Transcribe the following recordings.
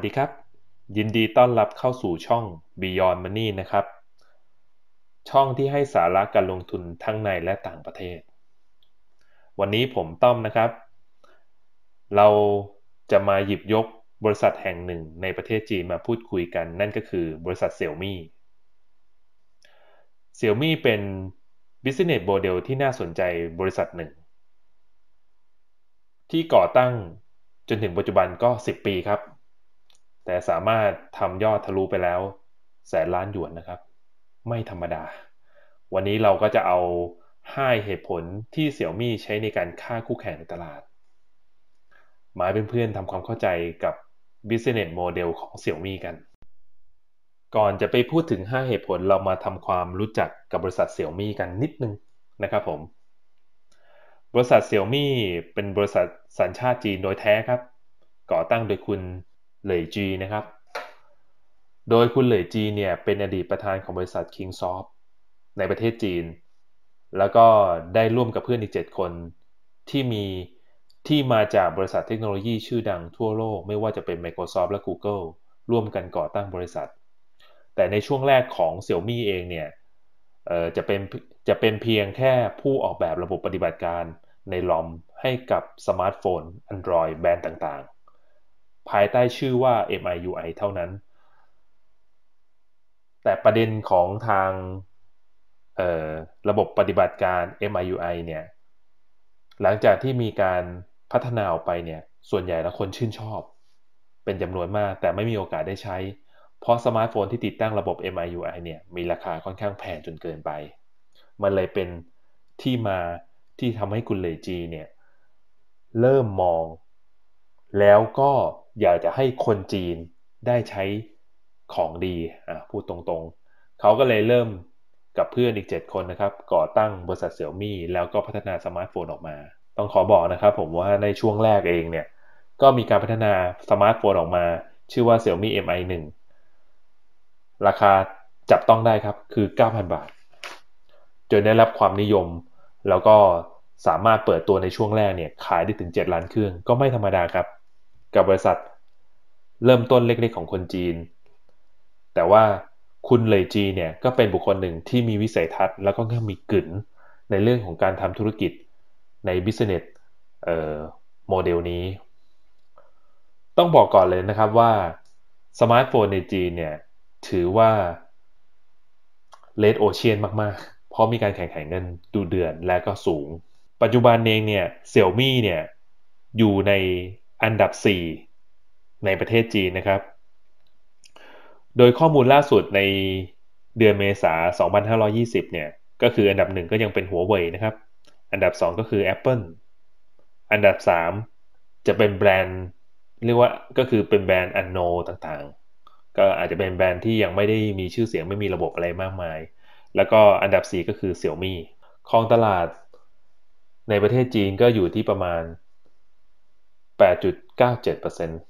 สดีครับ ยินดีต้อนรับเข้าสู่ช่อง Beyond Money นะครับ ช่องที่ให้สาระการลงทุนทั้งในและต่างประเทศ วันนี้ผมต้อมนะครับ เราจะมาหยิบยกบริษัทแห่งหนึ่งในประเทศจีนมาพูดคุยกัน นั่นก็คือบริษัทเซี่ยมี่เซี่ยมี่เป็น business model ที่น่าสนใจบริษัทหนึ่ง ที่ก่อตั้งจนถึงปัจจุบันก็ 10 ปีครับ แต่สามารถทำยอดทะลุไปแล้ว แสนล้านหยวนนะครับ ไม่ธรรมดา วันนี้เราก็จะเอา 5 เหตุผลที่เสี่ยวมี่ใช้ในการฆ่าคู่แข่งในตลาด มาเป็นเพื่อนๆทำความเข้าใจกับ business model ของเสี่ยวมี่กัน ก่อนจะไปพูดถึง 5 เหตุผลเรามาทำความรู้จักกับบริษัทเสี่ยวมี่กันนิดนึงนะครับผมบริษัทเสี่ยวมี่เป็นบริษัทสัญชาติจีนโดยแท้ครับ ก่อตั้งโดยคุณ เหลยจีนะครับ โดยคุณเหลยจีเนี่ยเป็นอดีตประธานของบริษัท Kingsoft ในประเทศจีน แล้วก็ได้ร่วมกับเพื่อนอีก 7 คนที่มีที่มาจากบริษัทเทคโนโลยีชื่อดังทั่วโลก ไม่ว่าจะเป็น Microsoft และ Google ร่วมกันก่อตั้งบริษัท แต่ในช่วงแรกของ Xiaomi เองเนี่ยจะเป็นจะเป็นเพียงแค่ผู้ออกแบบระบบปฏิบัติการในลอมให้กับสมาร์ทโฟน Android แบรนด์ต่างๆ ภายใต้ชื่อว่า MIUI เท่านั้น แต่ประเด็นของทางระบบปฏิบัติการ MIUI เนี่ย หลังจากที่มีการพัฒนาออกไปเนี่ย ส่วนใหญ่แล้วคนชื่นชอบ เป็นจำนวนมากแต่ไม่มีโอกาสได้ใช้ เพราะสมาร์ทโฟนที่ติดตั้งระบบ MIUI เนี่ย มีราคาค่อนข้างแพงจนเกินไป มันเลยเป็นที่มาที่ทำให้คุณเหลยจวินเนี่ย เริ่มมอง แล้วก็ อยากจะให้คนจีนได้ใช้ของดีอะพูดตรงๆ เขาก็เลยเริ่มกับเพื่อนอีก 7 คนนะครับ ก่อตั้งบริษัทเสี่ยวมี่แล้วก็พัฒนาสมาร์ทโฟนออกมา ต้องขอบอกนะครับผมว่าในช่วงแรกเองเนี่ย ก็มีการพัฒนาสมาร์ทโฟนออกมา ชื่อว่า Xiaomi Mi 1ราคาจับต้องได้ครับคือ 9,000 บาท จนได้รับความนิยม แล้วก็สามารถเปิดตัวในช่วงแรกเนี่ยขายได้ถึง 7 ล้านเครื่องก็ไม่ธรรมดาครับ กับบริษัท เริ่มต้นเล็กๆของคนจีน แต่ว่าคุณเลยจีเนี่ยก็เป็นบุคคลหนึ่งที่มีวิสัยทัศน์แล้วก็มีกลิ่นในเรื่องของการทำธุรกิจใน business เอ่อโมเดลนี้ ต้องบอกก่อนเลยนะครับว่าสมาร์ทโฟนในจีนเนี่ยถือว่า red ocean มากๆ เพราะมีการแข่งขันกันดุเดือดและก็สูง ปัจจุบันเองเนี่ยเสี่ยวมี่เนี่ยอยู่ในอันดับ 4 ในประเทศจีนนะครับ โดยข้อมูลล่าสุดในเดือนเมษา 2520 เนี่ย ก็คืออันดับหนึ่งก็ยังเป็นหัวเว่ยนะครับ อันดับ2ก็คือ Apple อันดับ3จะเป็นแบรนด์ เรียกว่าก็คือเป็นแบรนด์อันโนต่างๆ ก็อาจจะเป็นแบรนด์ที่ยังไม่ได้มีชื่อเสียงไม่มีระบบอะไรมากมาย แล้วก็อันดับ4ก็คือ Xiaomi ครองตลาดในประเทศจีนก็อยู่ที่ประมาณ 8.97%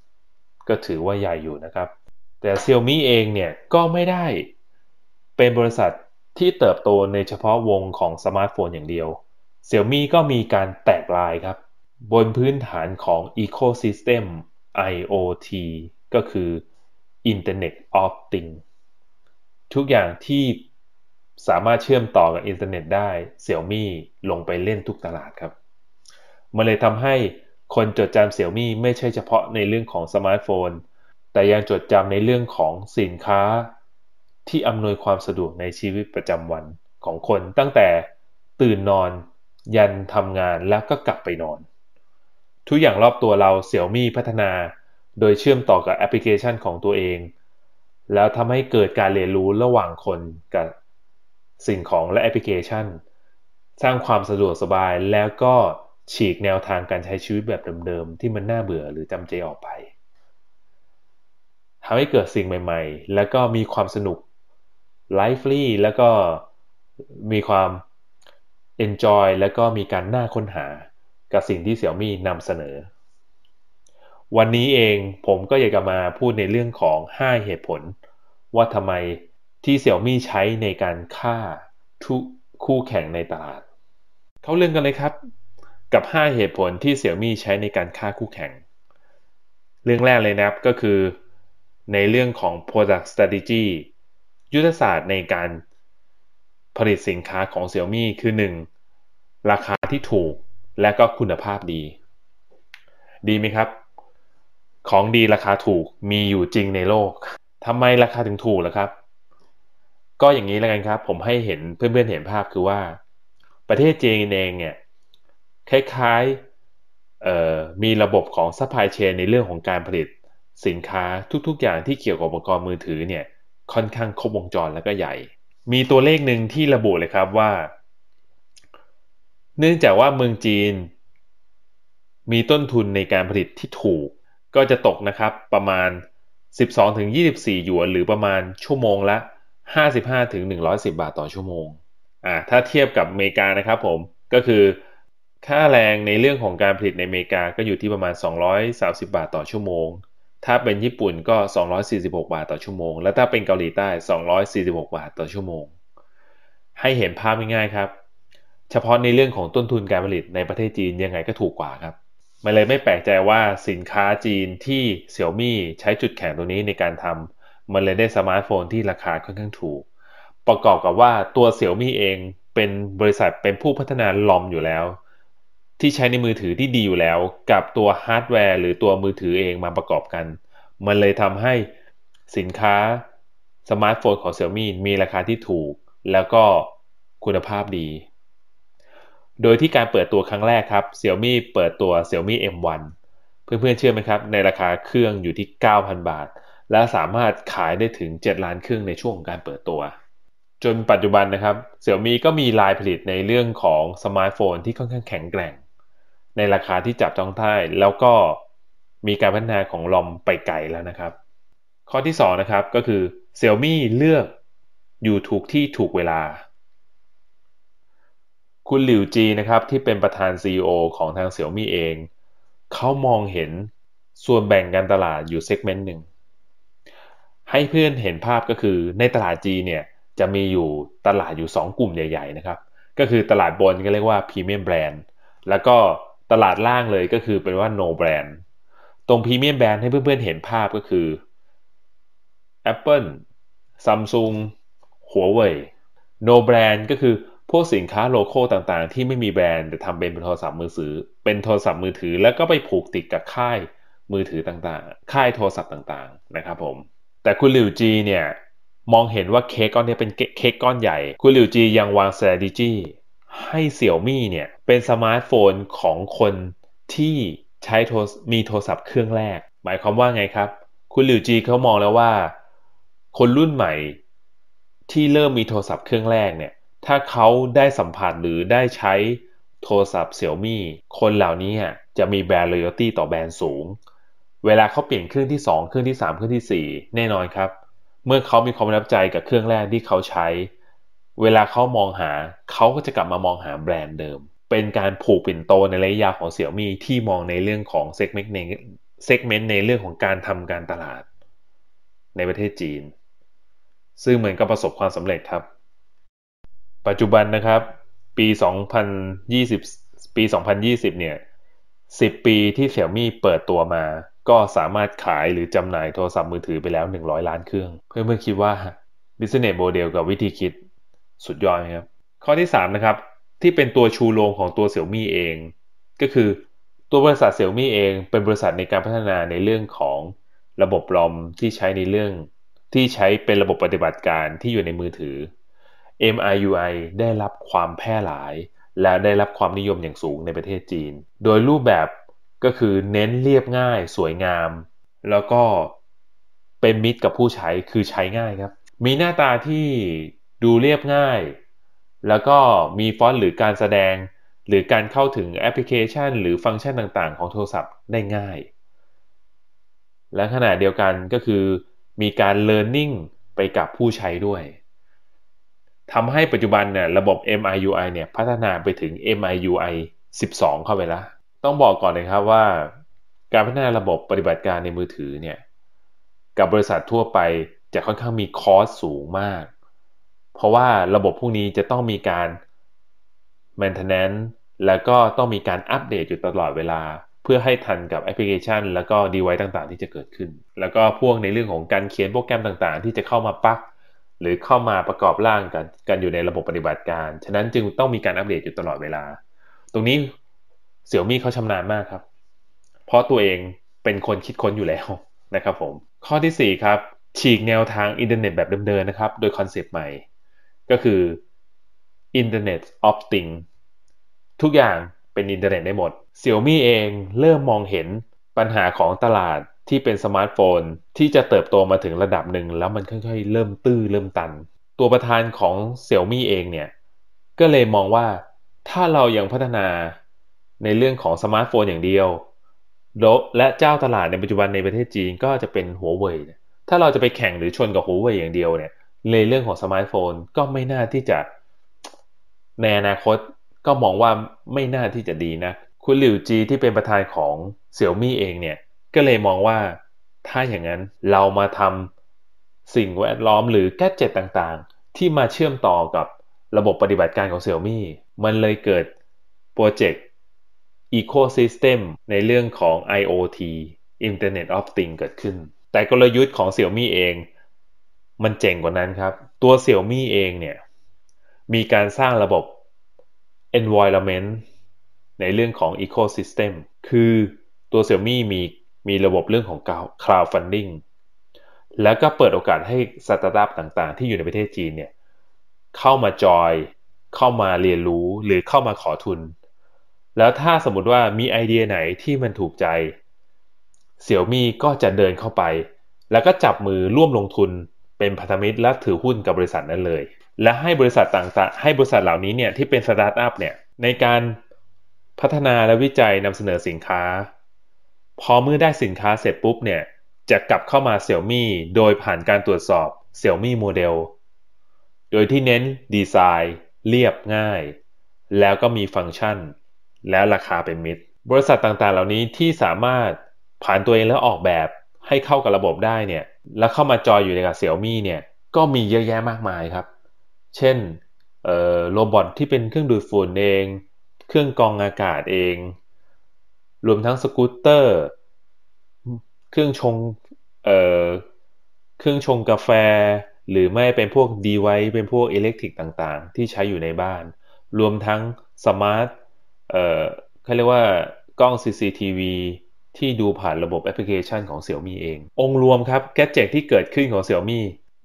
ก็ถือว่าใหญ่อยู่นะครับ แต่ Xiaomi เองเนี่ยก็ไม่ได้เป็นบริษัทที่เติบโตในเฉพาะวงของสมาร์ทโฟนอย่างเดียว Xiaomi ก็มีการแตกไลน์ครับ บนพื้นฐานของ Ecosystem IoT ก็คือ Internet of Things ทุกอย่างที่สามารถเชื่อมต่อกับอินเทอร์เน็ตได้ Xiaomi ลงไปเล่นทุกตลาดครับ มันเลยทำให้ คนจดจำ Xiaomi ไม่ใช่เฉพาะในเรื่องของสมาร์ทโฟน แต่ยังจดจำในเรื่องของสินค้า ที่อำนวยความสะดวกในชีวิตประจำวันของคนตั้งแต่ตื่นนอนยันทำงานแล้วก็กลับไปนอน ทุกอย่างรอบตัวเราเสี่ยวมี่พัฒนา โดยเชื่อมต่อกับแอปพลิเคชันของตัวเอง แล้วทำให้เกิดการเรียนรู้ระหว่างคนกับสิ่งของและแอปพลิเคชัน สร้างความสะดวกสบายแล้วก็ ฉีกแนวทางการใช้ชีวิตแบบเดิมๆที่มันน่าเบื่อหรือจำเจออกไปทำให้เกิดสิ่งใหม่ๆ แล้วก็มีความสนุก lively แล้วก็มีความ enjoy แล้วก็มีการน่าค้นหากับสิ่งที่เสี่ยวมี่นำเสนอ วันนี้เองผมก็อยากจะมาพูดในเรื่องของ 5 เหตุผล ว่าทำไมที่เสี่ยวมี่ใช้ในการฆ่าทุกคู่แข่งในตลาด เขาเรื่องกันเลยครับ กับ 5 เหตุผลที่เสี่ยมี่ใช้ในการฆ่าคู่แข่ง เรื่องแรกเลยนะครับก็คือ ในเรื่องของ product strategy ยุทธศาสตร์ในการผลิตสินค้าของ Xiaomi คือ 1. ราคาที่ถูกและก็คุณภาพดี ดีไหมครับ ของดีราคาถูกมีอยู่จริงในโลกทำไมราคาถึงถูกล่ะครับ ก็อย่างนี้แล้วกันครับ ผมให้เห็นเพื่อนๆเห็นภาพคือว่า ประเทศจีนเองเนี่ย คล้ายๆมีระบบของ supply chain ในเรื่องของการผลิตสินค้าทุกๆ อย่างที่เกี่ยวกับอุปกรณ์มือถือเนี่ยค่อนข้างครบวงจรและก็ใหญ่ มีตัวเลขหนึ่งที่ระบุเลยครับว่า เนื่องจากว่าเมืองจีน มีต้นทุนในการผลิตที่ถูก ก็จะตกนะครับประมาณ 12-24 หยวน หรือประมาณชั่วโมงละ 55-110 บาทต่อชั่วโมงอ่าถ้าเทียบกับอเมริกานะครับผมก็คือ ค่าแรงในเรื่องของการผลิตในอเมริกาก็อยู่ที่ประมาณ 230 บาทต่อชั่วโมง ถ้าเป็นญี่ปุ่นก็ 246 บาทต่อชั่วโมง และถ้าเป็นเกาหลีใต้ 246 บาทต่อชั่วโมง ให้เห็นภาพง่ายๆครับ เฉพาะในเรื่องของต้นทุนการผลิตในประเทศจีนยังไงก็ถูกกว่าครับ มันเลยไม่แปลกใจว่าสินค้าจีนที่เสี่ยวมี่ใช้จุดแข็งตรงนี้ในการทำมันเลยได้สมาร์ทโฟนที่ราคาค่อนข้างถูก ประกอบกับว่าตัวเสี่ยวมี่เองเป็นบริษัทเป็นผู้พัฒนา ROM อยู่แล้ว ที่ใช้ในมือถือที่ดีอยู่แล้ว กับตัวฮาร์ดแวร์หรือตัวมือถือเองมาประกอบกัน มันเลยทำให้สินค้าสมาร์ทโฟนของ Xiaomi มีราคาที่ถูก แล้วก็คุณภาพดี โดยที่การเปิดตัวครั้งแรกครับ Xiaomi เปิดตัว Xiaomi M1 เพื่อนๆเชื่อไหมครับ ในราคาเครื่องอยู่ที่ 9,000 บาท และสามารถขายได้ถึง 7 ล้านเครื่องในช่วงของการเปิดตัว จนปัจจุบันนะครับ Xiaomi ก็มีลายผลิตในเรื่องของสมาร์ทโฟนที่ค่อนข้างแข็งแกร่ง ในราคาที่จับต้องได้แล้วก็มีการพัฒนาของลอมไปไกลแล้วนะครับ ข้อที่2นะครับก็คือ Xiaomi เลือกอยู่ถูกที่ถูกเวลา คุณหลิวจีนะครับที่เป็นประธาน CEO ของทาง Xiaomi เอง เขามองเห็นส่วนแบ่งการตลาดอยู่เซกเมนต์หนึ่ง ให้เพื่อนเห็นภาพก็คือในตลาดจีเนี่ยจะมีอยู่ตลาดอยู่ 2 กลุ่มใหญ่ ๆ นะครับ ก็คือตลาดบนก็เรียกว่า Premium Brand แล้วก็ ตลาดล่างเลยก็คือเป็นว่า no brand ตรงพรีเมียมแบรนด์ให้เพื่อนๆเห็นภาพก็คือ Apple Samsung Huawei no brand ก็คือพวกสินค้าโลโก้ต่างๆ ที่ไม่มีแบรนด์แต่ทำเป็นโทรศัพท์มือถือ เป็นโทรศัพท์มือถือ แล้วก็ไปผูกติดกับค่ายมือถือต่างๆ ค่ายโทรศัพท์ต่างๆ นะครับผม แต่คุณหลิวจีเนี่ย มองเห็นว่าเค้กก้อนนี้เป็นเค้กก้อนใหญ่ คุณหลิวจียังวาง strategy ให้เสี่ยวมี่เนี่ยเป็นสมาร์ทโฟนของคนที่ใช้โทรมีโทรศัพท์เครื่องแรก หมายความว่าไงครับ คุณหลิวจีเขามองแล้วว่า คนรุ่นใหม่ ที่เริ่มมีโทรศัพท์เครื่องแรกเนี่ยถ้าเขาได้สัมผัสหรือได้ใช้โทรศัพท์เสี่ยวมี่คนเหล่านี้จะมีแบรนด์ loyalty ต่อแบรนด์สูง เวลาเขาเปลี่ยนเครื่องที่ 2 เครื่องที่ 3 เครื่องที่ 4 แน่นอนครับ เมื่อเขามีความประทับใจกับเครื่องแรกที่เขาใช้ เวลาเขามองหาเขาก็จะกลับมามองหาแบรนด์เดิม เป็นการผูกปิ่นโตในระยะยาวของเสี่ยวมี่ที่มองในเรื่องของ segment ใน segment ในเรื่องของการทำการตลาด ในประเทศจีน ซึ่งเหมือนกับประสบความสำเร็จครับ ปัจจุบันนะครับ ปี 2020 ปี 2020 เนี่ย 10 ปีที่เสี่ยวมี่เปิดตัวมา ก็สามารถขายหรือจำหน่ายโทรศัพท์มือถือไปแล้ว 100 ล้านเครื่อง เพื่อนๆคิดว่า business model กับวิธีคิด สุดยอดครับ ข้อที่3นะครับที่เป็นตัวชูโรงของตัวเสี่ยวมี่เอง ก็คือตัวบริษัทเสี่ยวมี่เองเป็นบริษัทในการพัฒนาในเรื่องของระบบรอมที่ใช้ในเรื่องที่ใช้เป็นระบบปฏิบัติการที่อยู่ในมือถือ MIUI ได้รับความแพร่หลาย และได้รับความนิยมอย่างสูงในประเทศจีน โดยรูปแบบก็คือเน้นเรียบง่าย สวยงาม แล้วก็เป็นมิตรกับผู้ใช้คือใช้ง่ายครับ มีหน้าตาที่ ดูเรียบง่าย แล้วก็มีฟอนต์หรือการแสดง หรือการเข้าถึงแอปพลิเคชัน หรือฟังก์ชันต่างๆ ของโทรศัพท์ได้ง่าย และขณะเดียวกันก็คือมีการ learning ไปกับผู้ใช้ด้วยทำให้ปัจจุบันเนี่ยระบบ MIUI เนี่ยพัฒนาไปถึง MIUI 12 เข้าไปแล้ว ต้องบอกก่อนเลยครับว่า การพัฒนาระบบปฏิบัติการในมือถือเนี่ยกับบริษัททั่วไปจะค่อนข้างมีคอสสูงมาก เพราะว่าระบบพวกนี้จะต้องมีการ maintenance แล้วก็ต้องมีการอัปเดตอยู่ตลอดเวลา เพื่อให้ทันกับแอปพลิเคชัน แล้วก็ดีไวซ์ต่างๆ ที่จะเกิดขึ้น แล้วก็พวกในเรื่องของการเขียนโปรแกรมต่างๆ ที่จะเข้ามาปักหรือเข้ามาประกอบร่างกันกันอยู่ในระบบปฏิบัติการ ฉะนั้นจึงต้องมีการอัปเดตอยู่ตลอดเวลา ตรงนี้เสี่ยวมี่เขาชำนาญมากครับ เพราะตัวเองเป็นคนคิดค้นอยู่แล้วนะครับผม ข้อที่ 4 ครับ ฉีกแนวทางอินเทอร์เน็ตแบบเดิมๆนะครับ โดยคอนเซปต์ใหม่ ก็คือ Internet of Things ทุกอย่างเป็นอินเทอร์เน็ตได้หมดเสี่ยวมี่เองเริ่มมองเห็นปัญหาของตลาดที่เป็นสมาร์ทโฟน ที่จะเติบโตมาถึงระดับหนึ่ง แล้วมันค่อยๆ เริ่มตื้อเริ่มตัน ตัวประธานของเสี่ยวมี่เองเนี่ย ก็เลยมองว่าถ้าเรายังพัฒนาในเรื่องของสมาร์ทโฟนอย่างเดียว และเจ้าตลาดในปัจจุบันในประเทศจีนก็จะเป็นหัวเว่ยถ้าเราจะไปแข่งหรือชนกับหัวเว่ยอย่างเดียวเนี่ย ในเรื่องของสมาร์ทโฟนก็ไม่น่าที่จะในอนาคตก็มองว่าไม่น่าที่จะดีนะ คุณหลิวจีที่เป็นประธานของเสี่ยวมี่เองเนี่ย ก็เลยมองว่าถ้าอย่างนั้นเรามาทำสิ่งแวดล้อมหรือแกจิตต่างๆ ที่มาเชื่อมต่อกับระบบปฏิบัติการของเสี่ยวมี่มันเลยเกิดโปรเจกต์ Ecosystem ในเรื่องของ IoT Internet of Things เกิดขึ้น แต่กลยุทธ์ของเสี่ยวมี่เอง มันเจ๋งกว่านั้นครับ ตัวเสี่ยวมี่เองเนี่ย มีการสร้างระบบ environment ในเรื่องของ ecosystem คือตัว Xiaomi มีมีระบบเรื่องของ crowdfunding แล้วก็เปิดโอกาสให้สตาร์ทอัพต่างๆ ที่อยู่ในประเทศจีนเนี่ยเข้ามาจอยเข้ามาเรียนรู้หรือเข้ามาขอทุน แล้วถ้าสมมติว่ามีไอเดียไหนที่มันถูกใจเสี่ยวมี่ก็จะเดินเข้าไป แล้วก็จับมือร่วมลงทุน เป็นพันธมิตรและถือหุ้นกับบริษัทนั้นเลย และให้บริษัทต่างๆ ให้บริษัทเหล่านี้เนี่ยที่เป็นสตาร์ทอัพเนี่ยในการพัฒนาและวิจัยนำเสนอสินค้า พอเมื่อได้สินค้าเสร็จปุ๊บเนี่ยจะกลับเข้ามาเสี่ยมี่โดยผ่านการตรวจสอบเสี่ยมี่โมเดลโดยที่เน้นดีไซน์เรียบง่าย แล้วก็มีฟังก์ชัน แล้วราคาเป็นมิตร บริษัทต่างๆ เหล่านี้ที่สามารถผ่านตัวเองแล้วออกแบบให้เข้ากับระบบได้เนี่ย แล้วเข้ามาจอยอยู่ในกับเสี่ยวมี่เนี่ยก็มีเยอะแยะมากมายครับ เช่น robot ที่เป็นเครื่องดูดฝุ่นเอง เครื่องกรองอากาศเอง รวมทั้งสกูตเตอร์ เครื่องชงเครื่องชงกาแฟ หรือไม่เป็นพวก device เป็นพวก electric ต่างๆ ที่ใช้อยู่ในบ้าน รวมทั้ง smart เอ่อเขาเรียกว่ากล้อง CCTV ที่ดูผ่านระบบแอปพลิเคชันของ Xiaomi เอง องค์รวมครับ gadget ที่เกิดขึ้นของ Xiaomi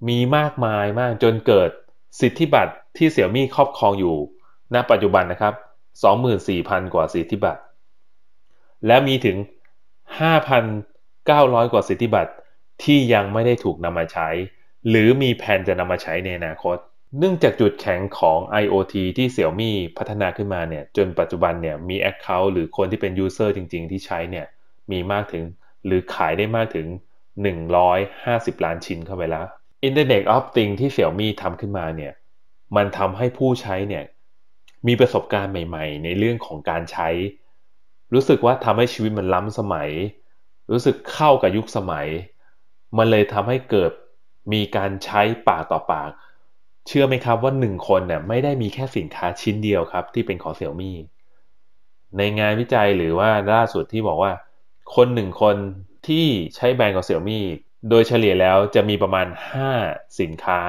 มีมากมายมากจนเกิดสิทธิบัตรที่เสี่ยมี่ครอบครองอยู่ ณ ปัจจุบันนะครับ 24,000 กว่าสิทธิบัตร และมีถึง 5,900 กว่าสิทธิบัตรที่ยังไม่ได้ถูกนำมาใช้ หรือมีแผนจะนำมาใช้ในอนาคต เนื่องจากจุดแข็งของ IoT ที่เสี่ยมี่พัฒนาขึ้นมาเนี่ยจนปัจจุบันเนี่ยมี Account หรือคนที่เป็น User จริง ๆ ที่ใช้เนี่ย มีมากถึง หรือขายได้มากถึง 150 ล้านชิ้นเข้าไปแล้ว Internet of Things ที่ Xiaomi ทำขึ้นมาเนี่ยมันทำให้ผู้ใช้เนี่ยมีประสบการณ์ใหม่ ๆ ในเรื่องของการใช้ รู้สึกว่าทำให้ชีวิตมันล้ำสมัย รู้สึกเข้ากับยุคสมัย มันเลยทำให้เกิดมีการใช้ปากต่อปาก เชื่อไหมครับว่าหนึ่งคนเนี่ยไม่ได้มีแค่สินค้าชิ้นเดียวครับ ที่เป็นของเสี่ยมี่ในงานวิจัยหรือว่าล่าสุดที่บอกว่า คนหนึ่งคนที่ใช้แบรนด์ของเสี่ยมี่โดยเฉลี่ยแล้วจะมีประมาณ 5 สินค้า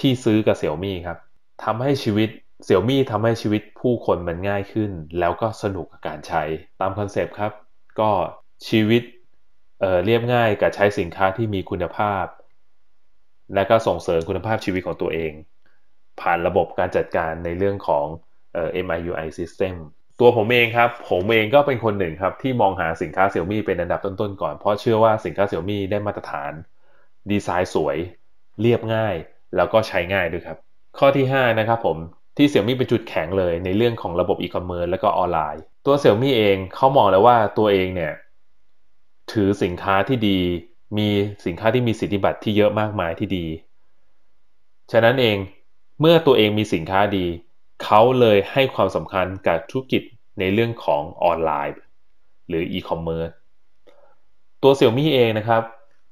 ที่ซื้อกับเสี่ยมี่ครับทำให้ชีวิตเสี่ยมี่ทำให้ชีวิตผู้คนมันง่ายขึ้น แล้วก็สนุกกับการใช้ตามคอนเซปต์ครับ ก็ชีวิตเรียบง่ายกับใช้สินค้าที่มีคุณภาพ และก็ส่งเสริมคุณภาพชีวิตของตัวเอง ผ่านระบบการจัดการในเรื่องของออ MIUI system ตัวผมเองครับ ผมเองก็เป็นคนหนึ่งครับที่มองหาสินค้าเสี่ยมี่เป็นอันดับต้นๆก่อน เพราะเชื่อว่าสินค้าเสี่ยมี่ได้มาตรฐาน ดีไซน์สวย เรียบง่าย แล้วก็ใช้ง่ายด้วยครับ ข้อที่ 5 นะครับผมที่เสี่ยมี่เป็นจุดแข็งเลยในเรื่องของระบบอีคอมเมิร์ซและก็ออนไลน์ ตัวเสี่ยมี่เองเขามองแล้วว่าตัวเองเนี่ยถือสินค้าที่ดี มีสินค้าที่มีสิทธิบัตรที่เยอะมากมายที่ดี ฉะนั้นเองเมื่อตัวเองมีสินค้าดี เขาเลยให้ความสำคัญกับธุรกิจในเรื่องของออนไลน์ หรืออีคอมเมิร์ซตัวเซี่ยมี่เองนะครับ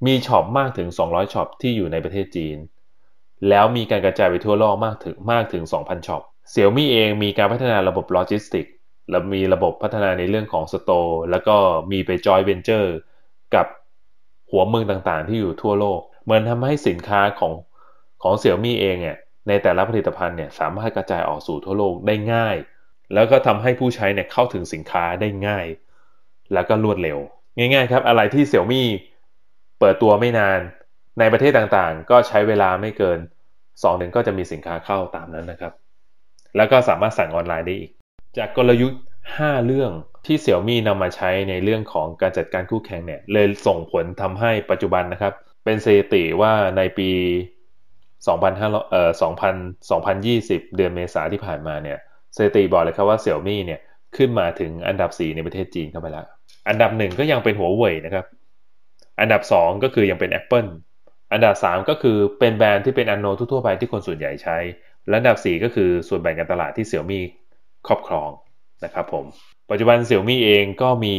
มีช็อปมากถึง 200ช็อปที่อยู่ในประเทศจีน แล้วมีการกระจายไปทั่วโลกมากถึงมากถึง 2,000ช็อปเซี่ยมี่เองมีการพัฒนาระบบโลจิสติกแล้วมีระบบพัฒนาในเรื่องของ store แล้วก็มีไปจอยเวนเจอร์กับหัวเมืองต่างๆ ที่อยู่ทั่วโลก เหมือนทำให้สินค้าของของเสี่ยมี่เองเนี่ย ในแต่ละผลิตภัณฑ์เนี่ยสามารถกระจายออกสู่ทั่วโลกได้ง่าย แล้วก็ทำให้ผู้ใช้เนี่ยเข้าถึงสินค้าได้ง่าย แล้วก็รวดเร็ว ง่ายๆครับ อะไรที่เสี่ยมี่เปิดตัวไม่นาน ในประเทศต่างๆ ก็ใช้เวลาไม่เกิน2เดือนก็จะมีสินค้าเข้าตามนั้นนะครับ แล้วก็สามารถสั่งออนไลน์ได้อีก จากกลยุทธ์ 5 เรื่องที่เสี่ยวมี่นำมาใช้ในเรื่องของการจัดการคู่แข่งเนี่ยเลยส่งผลทำให้ปัจจุบันนะครับ เป็นสถิติว่าในปี 2,500เอ่อ2,000 2020 เดือนเมษาที่ผ่านมาเนี่ยสถิติบอกเลยครับว่าเสี่ยวมี่เนี่ยขึ้นมาถึงอันดับ 4 ในประเทศจีนเข้าไปแล้ว อันดับหนึ่งก็ยังเป็นหัวเว่ยนะครับ อันดับ 2 ก็คือยังเป็น Apple อันดับ 3 ก็คือเป็นแบรนด์ที่เป็นอันโนทั่วไปที่คนส่วนใหญ่ใช้ และอันดับ 4 ก็คือส่วนแบ่งการตลาดที่เสี่ยวมี่ครอบครองนะครับผม ปัจจุบันเสี่ยวมี่เองก็มี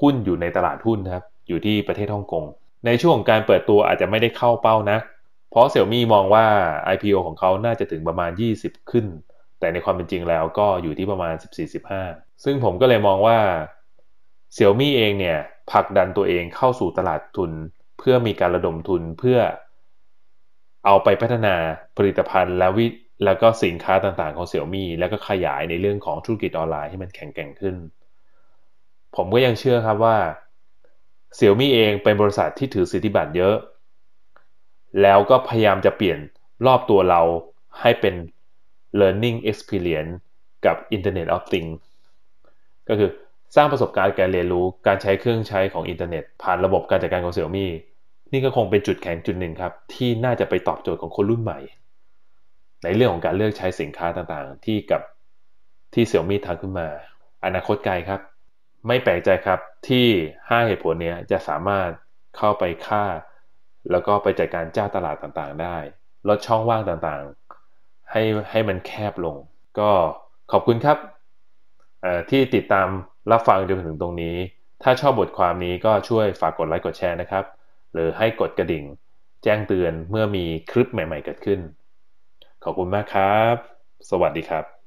หุ้นอยู่ในตลาดหุ้นครับ อยู่ที่ประเทศฮ่องกง ในช่วงของการเปิดตัวอาจจะไม่ได้เข้าเป้านะ เพราะเสี่ยวมี่มองว่า IPO ของเขาน่าจะถึงประมาณ 20 ขึ้น แต่ในความเป็นจริงแล้วก็อยู่ที่ประมาณ 14-15 ซึ่งผมก็เลยมองว่าเสี่ยวมี่เองเนี่ยผลักดันตัวเองเข้าสู่ตลาดทุน เพื่อมีการระดมทุนเพื่อเอาไปพัฒนาผลิตภัณฑ์และวิแล้วก็สินค้าต่างๆของเสี่ยวมี่แล้วก็ขยายในเรื่องของธุรกิจออนไลน์ให้มันแข็งแกร่งขึ้น ผมก็ยังเชื่อครับว่าเสี่ยวมี่เองเป็นบริษัทที่ถือสิทธิบัตรเยอะ แล้วก็พยายามจะเปลี่ยนรอบตัวเราให้เป็น learning experience กับ Internet of Things ก็คือสร้างประสบการณ์การเรียนรู้การใช้เครื่องใช้ของอินเทอร์เน็ต ผ่านระบบการจัดการของเซี่ยมี่นี่ก็คงเป็นจุดแข็งจุดหนึ่งครับ ที่น่าจะไปตอบโจทย์ของคนรุ่นใหม่ ในเรื่องของการเลือกใช้สินค้าต่างๆ ที่กับที่เซี่ยมี่ทำขึ้นมา อนาคตไกลครับ ไม่แปลกใจครับที่ 5 เหตุผลนี้จะสามารถเข้าไปฆ่า แล้วก็ไปจัดการเจ้าตลาดต่างๆ ได้ ลดช่องว่างต่างๆ ให้ให้มันแคบลง ก็ขอบคุณครับที่ติดตามรับฟังจนถึงตรงนี้ ถ้าชอบบทความนี้ก็ช่วยฝากกดไลค์กดแชร์นะครับ หรือให้กดกระดิ่ง แจ้งเตือนเมื่อมีคลิปใหม่ ๆ เกิดขึ้น ขอบคุณมากครับ สวัสดีครับ